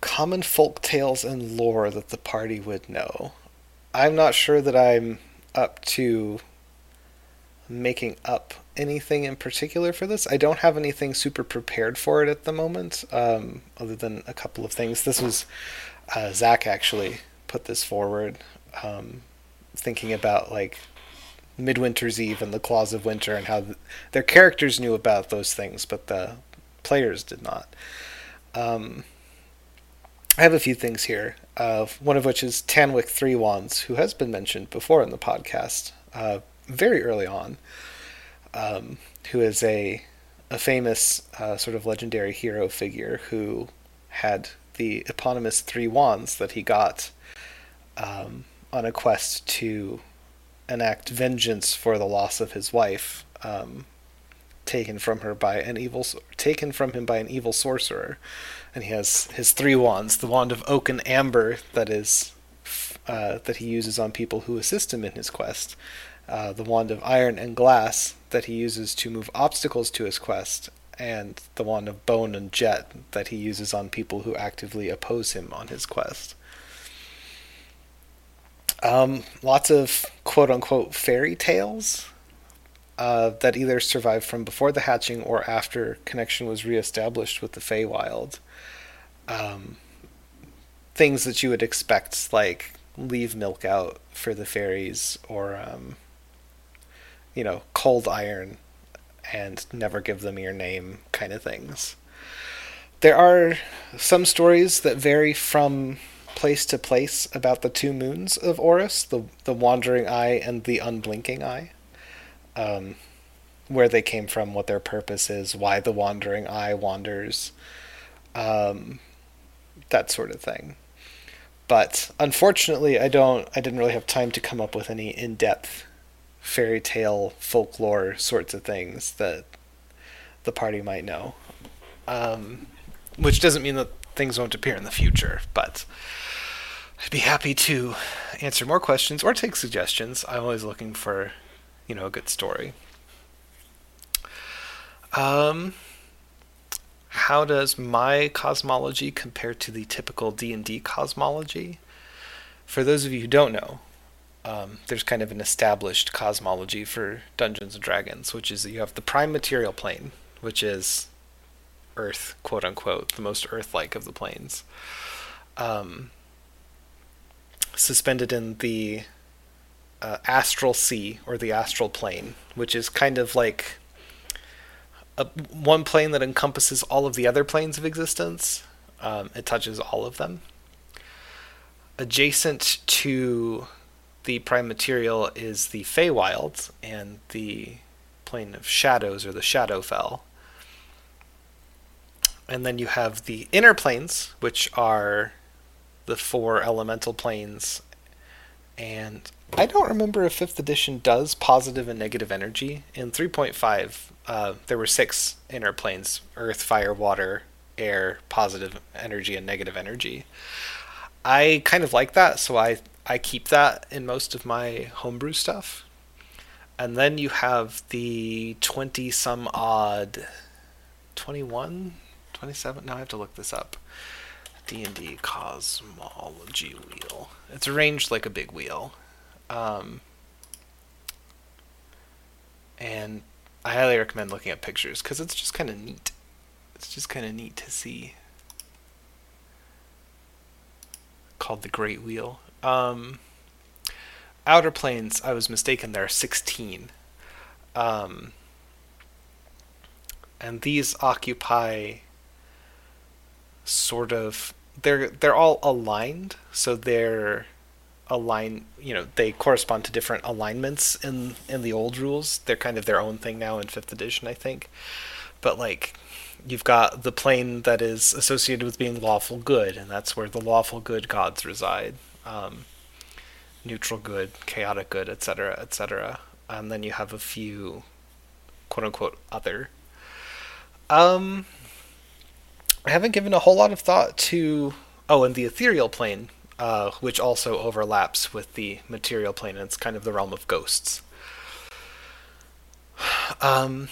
common folk tales and lore that the party would know. I'm not sure that I'm up to making up anything in particular for this. I don't have anything super prepared for it at the moment, um, other than a couple of things. This was uh, Zach actually put this forward, um, thinking about like Midwinter's Eve and the Claws of Winter and how th- their characters knew about those things, but the players did not. Um, I have a few things here, uh, one of which is Tanwick Three Wands, who has been mentioned before in the podcast, uh, very early on, um, who is a a famous uh, sort of legendary hero figure who had the eponymous three wands that he got um, on a quest to enact vengeance for the loss of his wife, um, taken from her by an evil, taken from him by an evil sorcerer, and he has his three wands: the wand of oak and amber that is uh, that he uses on people who assist him in his quest, uh, the wand of iron and glass that he uses to move obstacles to his quest, and the wand of bone and jet that he uses on people who actively oppose him on his quest. Um, lots of quote unquote fairy tales uh, that either survived from before the hatching or after connection was reestablished with the Feywild. Um, things that you would expect, like leave milk out for the fairies, or um, you know, cold iron and never give them your name kind of things. There are some stories that vary from place to place about the two moons of Oris, the the wandering eye and the unblinking eye. Um, where they came from, what their purpose is, why the wandering eye wanders, um, that sort of thing. But unfortunately, I don't. I didn't really have time to come up with any in-depth fairy tale folklore sorts of things that the party might know. Um, which doesn't mean that things won't appear in the future, but I'd be happy to answer more questions or take suggestions. I'm always looking for, you know, a good story. Um, how does my cosmology compare to the typical D&D cosmology? For those of you who don't know, um, there's kind of an established cosmology for Dungeons and Dragons, which is you have the prime material plane, which is Earth, quote unquote, the most Earth-like of the planes, um, suspended in the uh, astral sea or the astral plane, which is kind of like a, one plane that encompasses all of the other planes of existence. Um, it touches all of them. Adjacent to the prime material is the Feywild and the plane of shadows or the Shadowfell. And then you have the inner planes, which are the four elemental planes. And I don't remember if 5th edition does positive and negative energy. In 3.5, uh, there were six inner planes earth, fire, water, air, positive energy, and negative energy. I kind of like that, so I I keep that in most of my homebrew stuff. And then you have the 20 some odd 21 27 now I have to look this up. D&D cosmology wheel. It's arranged like a big wheel. Um, and I highly recommend looking at pictures because it's just kind of neat. It's just kind of neat to see. Called the Great Wheel. Um, outer planes, I was mistaken. There are sixteen, um, and these occupy sort of they're they're all aligned, so they're align you know they correspond to different alignments in in the old rules. They're kind of their own thing now in fifth edition i think. But like you've got the plane that is associated with being lawful good and that's where the lawful good gods reside. Um, neutral good chaotic good etc etc and then you have a few quote unquote other. Um i haven't given a whole lot of thought to oh and the ethereal plane uh, which also overlaps with the material plane, and it's kind of the realm of ghosts. Um,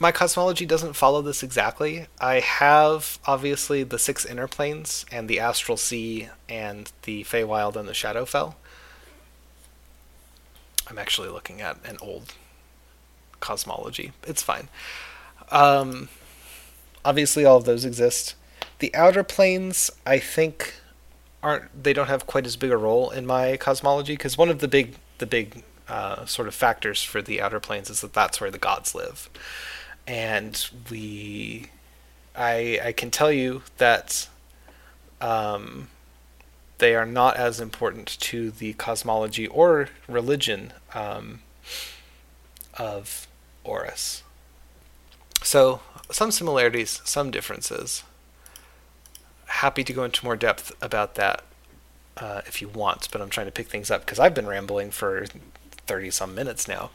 my cosmology doesn't follow this exactly. I have obviously the six inner planes and the astral sea and the Feywild and the Shadowfell. I'm actually looking at an old cosmology. It's fine. Um, obviously, all of those exist. The outer planes, I think, aren't they don't have quite as big a role in my cosmology because one of the big the big uh, sort of factors for the outer planes is that that's where the gods live, and we, I I can tell you that, um, they are not as important to the cosmology or religion um, of Oris. So some similarities, some differences happy to go into more depth about that uh, if you want, but I'm trying to pick things up because I've been rambling for 30 some minutes now.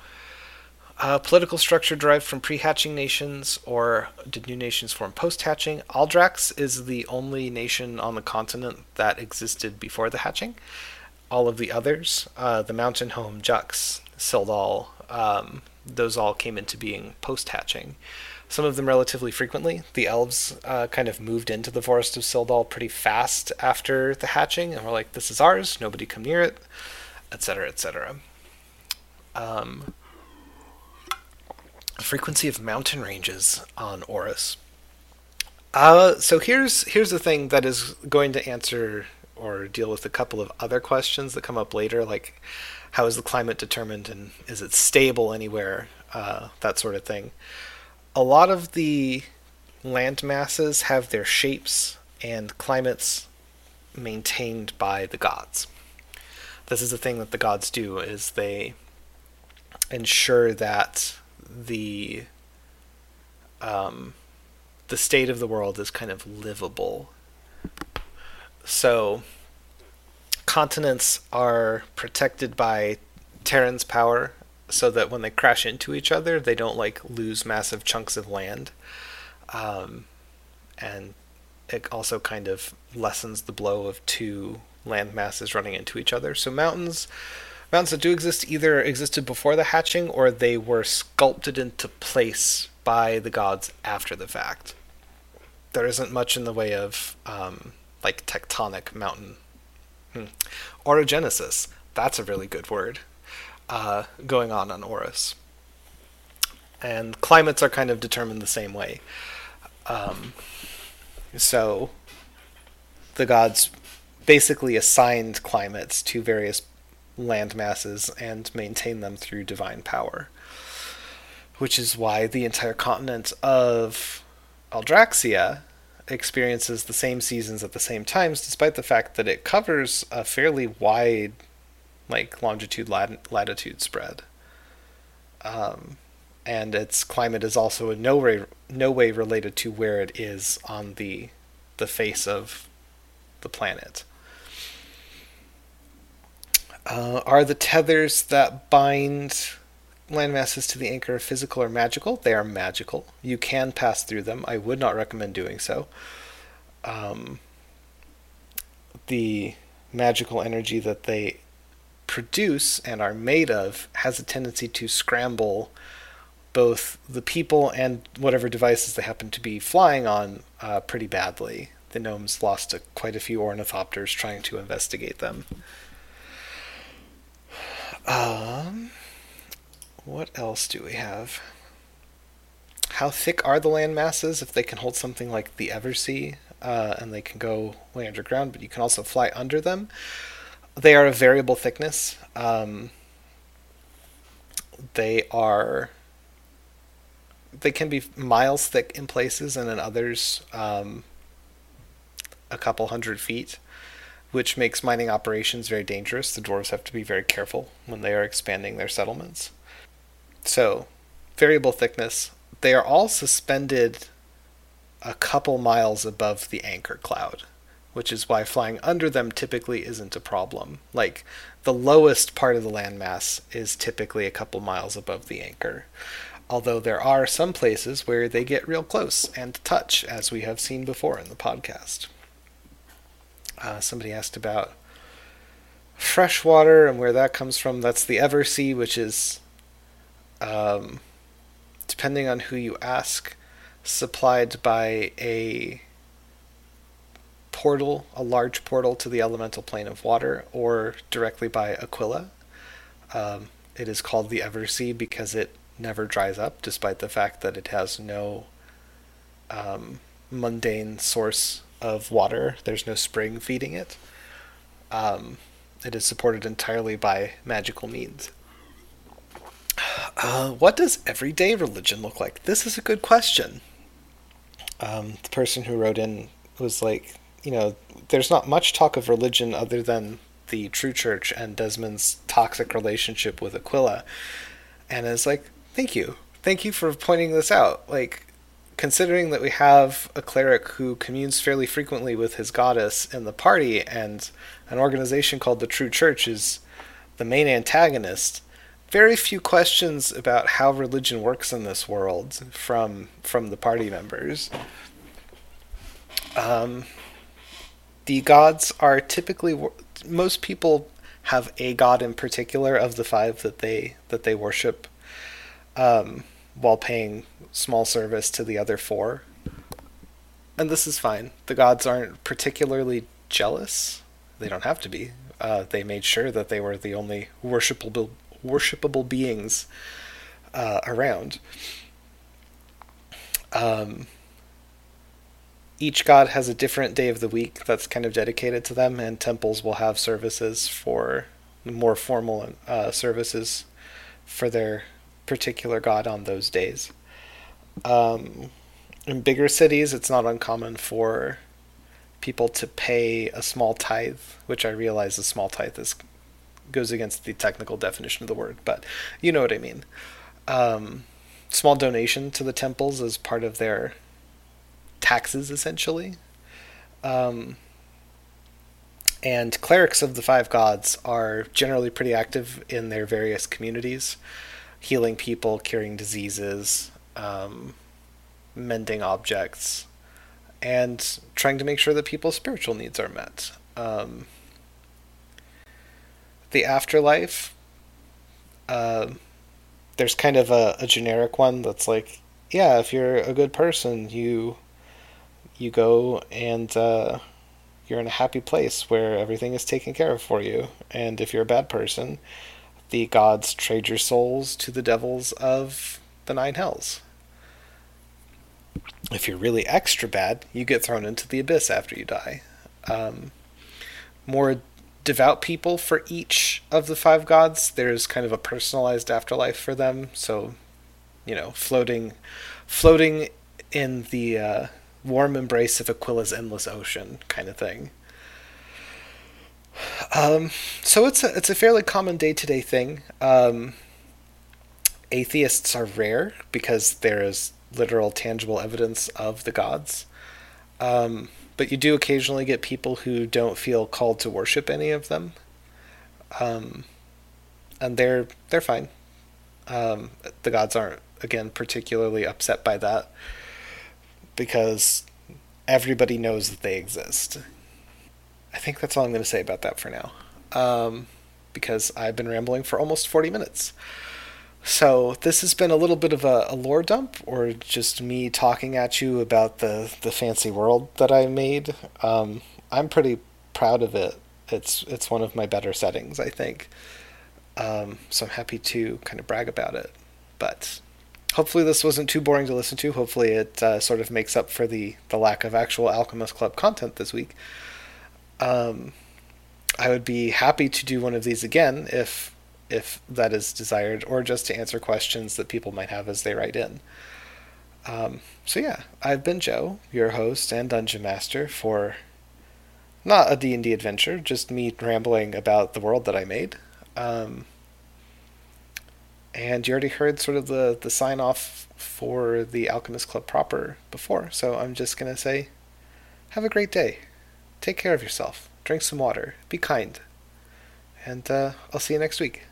Uh, political structure derived from pre hatching nations, or did new nations form post hatching? Aldrax is the only nation on the continent that existed before the hatching. All of the others, uh, the Mountain Home, Jux, Sildal, um, those all came into being post hatching some of them relatively frequently. The elves uh, kind of moved into the Forest of Sildal pretty fast after the hatching, and were like, "This is ours. Nobody come near it," etc., etc. Um, frequency of mountain ranges on Oris. Uh, so here's here's the thing that is going to answer or deal with a couple of other questions that come up later, like how is the climate determined and is it stable anywhere, uh, that sort of thing a lot of the land masses have their shapes and climates maintained by the gods. This is the thing that the gods do is they ensure that the um, the state of the world is kind of livable. So continents are protected by Terran's power so that when they crash into each other, they don't like lose massive chunks of land. Um, and it also kind of lessens the blow of two land masses running into each other. So mountains, mountains that do exist either existed before the hatching or they were sculpted into place by the gods after the fact. There isn't much in the way of um, like tectonic mountain. Hmm. Orogenesis. That's a really good word uh, going on on Oris. And climates are kind of determined the same way. Um, so the gods basically assigned climates to various land masses and maintain them through divine power. Which is why the entire continent of Aldraxia experiences the same seasons at the same times, despite the fact that it covers a fairly wide like longitude lat- latitude spread. Um, and its climate is also in no way no way related to where it is on the the face of the planet. Uh, are the tethers that bind landmasses to the anchor physical or magical? They are magical. You can pass through them. I would not recommend doing so. Um, the magical energy that they produce and are made of has a tendency to scramble both the people and whatever devices they happen to be flying on uh, pretty badly. The gnomes lost a, quite a few ornithopters trying to investigate them. Um, what else do we have? How thick are the land masses if they can hold something like the Eversea uh, and they can go way underground, but you can also fly under them? They are of variable thickness. Um, they are. They can be miles thick in places, and in others, um, a couple hundred feet, which makes mining operations very dangerous. The dwarves have to be very careful when they are expanding their settlements. So, variable thickness. They are all suspended a couple miles above the anchor cloud, which is why flying under them typically isn't a problem. Like, the lowest part of the landmass is typically a couple miles above the anchor. Although there are some places where they get real close and touch, as we have seen before in the podcast. Uh, somebody asked about freshwater and where that comes from. That's the Eversea, which is, um, depending on who you ask, supplied by a portal, a large portal to the elemental plane of water, or directly by Aquila. Um, it is called the Eversea because it never dries up, despite the fact that it has no um, mundane source of water. There's no spring feeding it. Um, it is supported entirely by magical means. Uh, what does everyday religion look like? This is a good question. Um, the person who wrote in was like, you know, there's not much talk of religion other than the true church and Desmond's toxic relationship with Aquila. And it's like, thank you. Thank you for pointing this out. Like, considering that we have a cleric who communes fairly frequently with his goddess in the party, and an organization called the True Church is the main antagonist, very few questions about how religion works in this world from from the party members. Um, the gods are typically most people have a god in particular of the five that they that they worship um, while paying small service to the other four. And this is fine. The gods aren't particularly jealous. They don't have to be. Uh, they made sure that they were the only worshipable worshipable beings uh, around. Um, each god has a different day of the week that's kind of dedicated to them, and temples will have services for more formal uh, services for their particular god on those days. Um, in bigger cities, it's not uncommon for people to pay a small tithe, which I realize a small tithe is goes against the technical definition of the word, but you know what I mean. Um, small donation to the temples as part of their taxes essentially. Um, and clerics of the five gods are generally pretty active in their various communities, healing people, curing diseases, um, mending objects, and trying to make sure that people's spiritual needs are met. Um, the afterlife, uh, there's kind of a, a generic one that's like, yeah, if you're a good person, you you go and uh, you're in a happy place where everything is taken care of for you. And if you're a bad person, the gods trade your souls to the devils of the nine hells. If you're really extra bad, you get thrown into the abyss after you die. Um, more devout people for each of the five gods, there's kind of a personalized afterlife for them. So, you know, floating, floating in the uh, warm embrace of Aquila's endless ocean kind of thing. Um, so it's a it's a fairly common day to day thing. Um, atheists are rare because there is literal, tangible evidence of the gods. Um, but you do occasionally get people who don't feel called to worship any of them, um, and they're they're fine. Um, the gods aren't again particularly upset by that because everybody knows that they exist. I think that's all I'm going to say about that for now. Um, because I've been rambling for almost 40 minutes. So this has been a little bit of a, a, lore dump, or just me talking at you about the, the fancy world that I made. Um, I'm pretty proud of it. It's it's one of my better settings, I think. Um, so I'm happy to kind of brag about it. but hopefully this wasn't too boring to listen to. Hopefully it uh, sort of makes up for the the lack of actual Alchemist Club content this week. Um, I would be happy to do one of these again if if that is desired, or just to answer questions that people might have as they write in. Um, so yeah, I've been Joe, your host and dungeon master for not a D&D adventure, just me rambling about the world that I made. Um, and you already heard sort of the, the sign off for the Alchemist Club proper before, so I'm just going to say have a great day. Take care of yourself. Drink some water. Be kind. And uh, I'll see you next week.